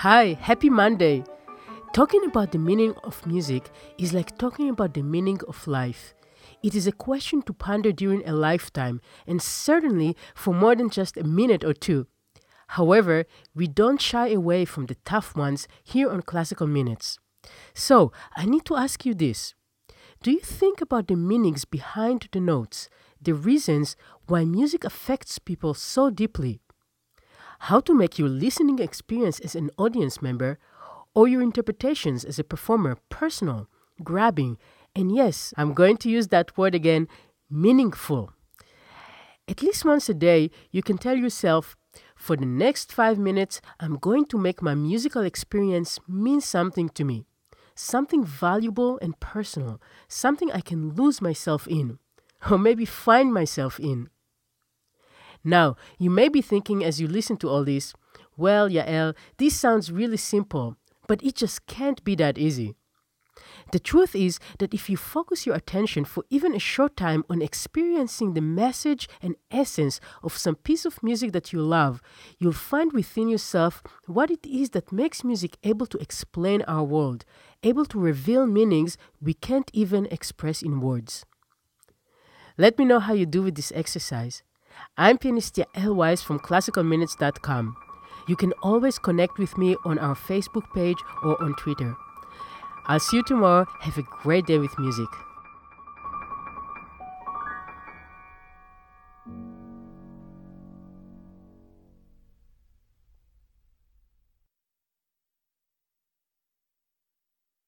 Hi, happy Monday. Talking about the meaning of music is like talking about the meaning of life. It is a question to ponder during a lifetime, and certainly for more than just a minute or two. However, we don't shy away from the tough ones here on Classical Minutes. So, I need to ask you this Do you think about the meanings behind the notes, the reasons why music affects people so deeply? How to make your listening experience as an audience member or your interpretations as a performer personal, grabbing, and yes, I'm going to use that word again meaningful. At least once a day, you can tell yourself, for the next five minutes, I'm going to make my musical experience mean something to me, something valuable and personal, something I can lose myself in, or maybe find myself in. Now, you may be thinking as you listen to all this, well, Yael, this sounds really simple, but it just can't be that easy. The truth is that if you focus your attention for even a short time on experiencing the message and essence of some piece of music that you love, you'll find within yourself what it is that makes music able to explain our world, able to reveal meanings we can't even express in words. Let me know how you do with this exercise. I'm pianist Yael Weiss from classicalminutes.com. You can always connect with me on our Facebook page or on Twitter. I'll see you tomorrow. Have a great day with music.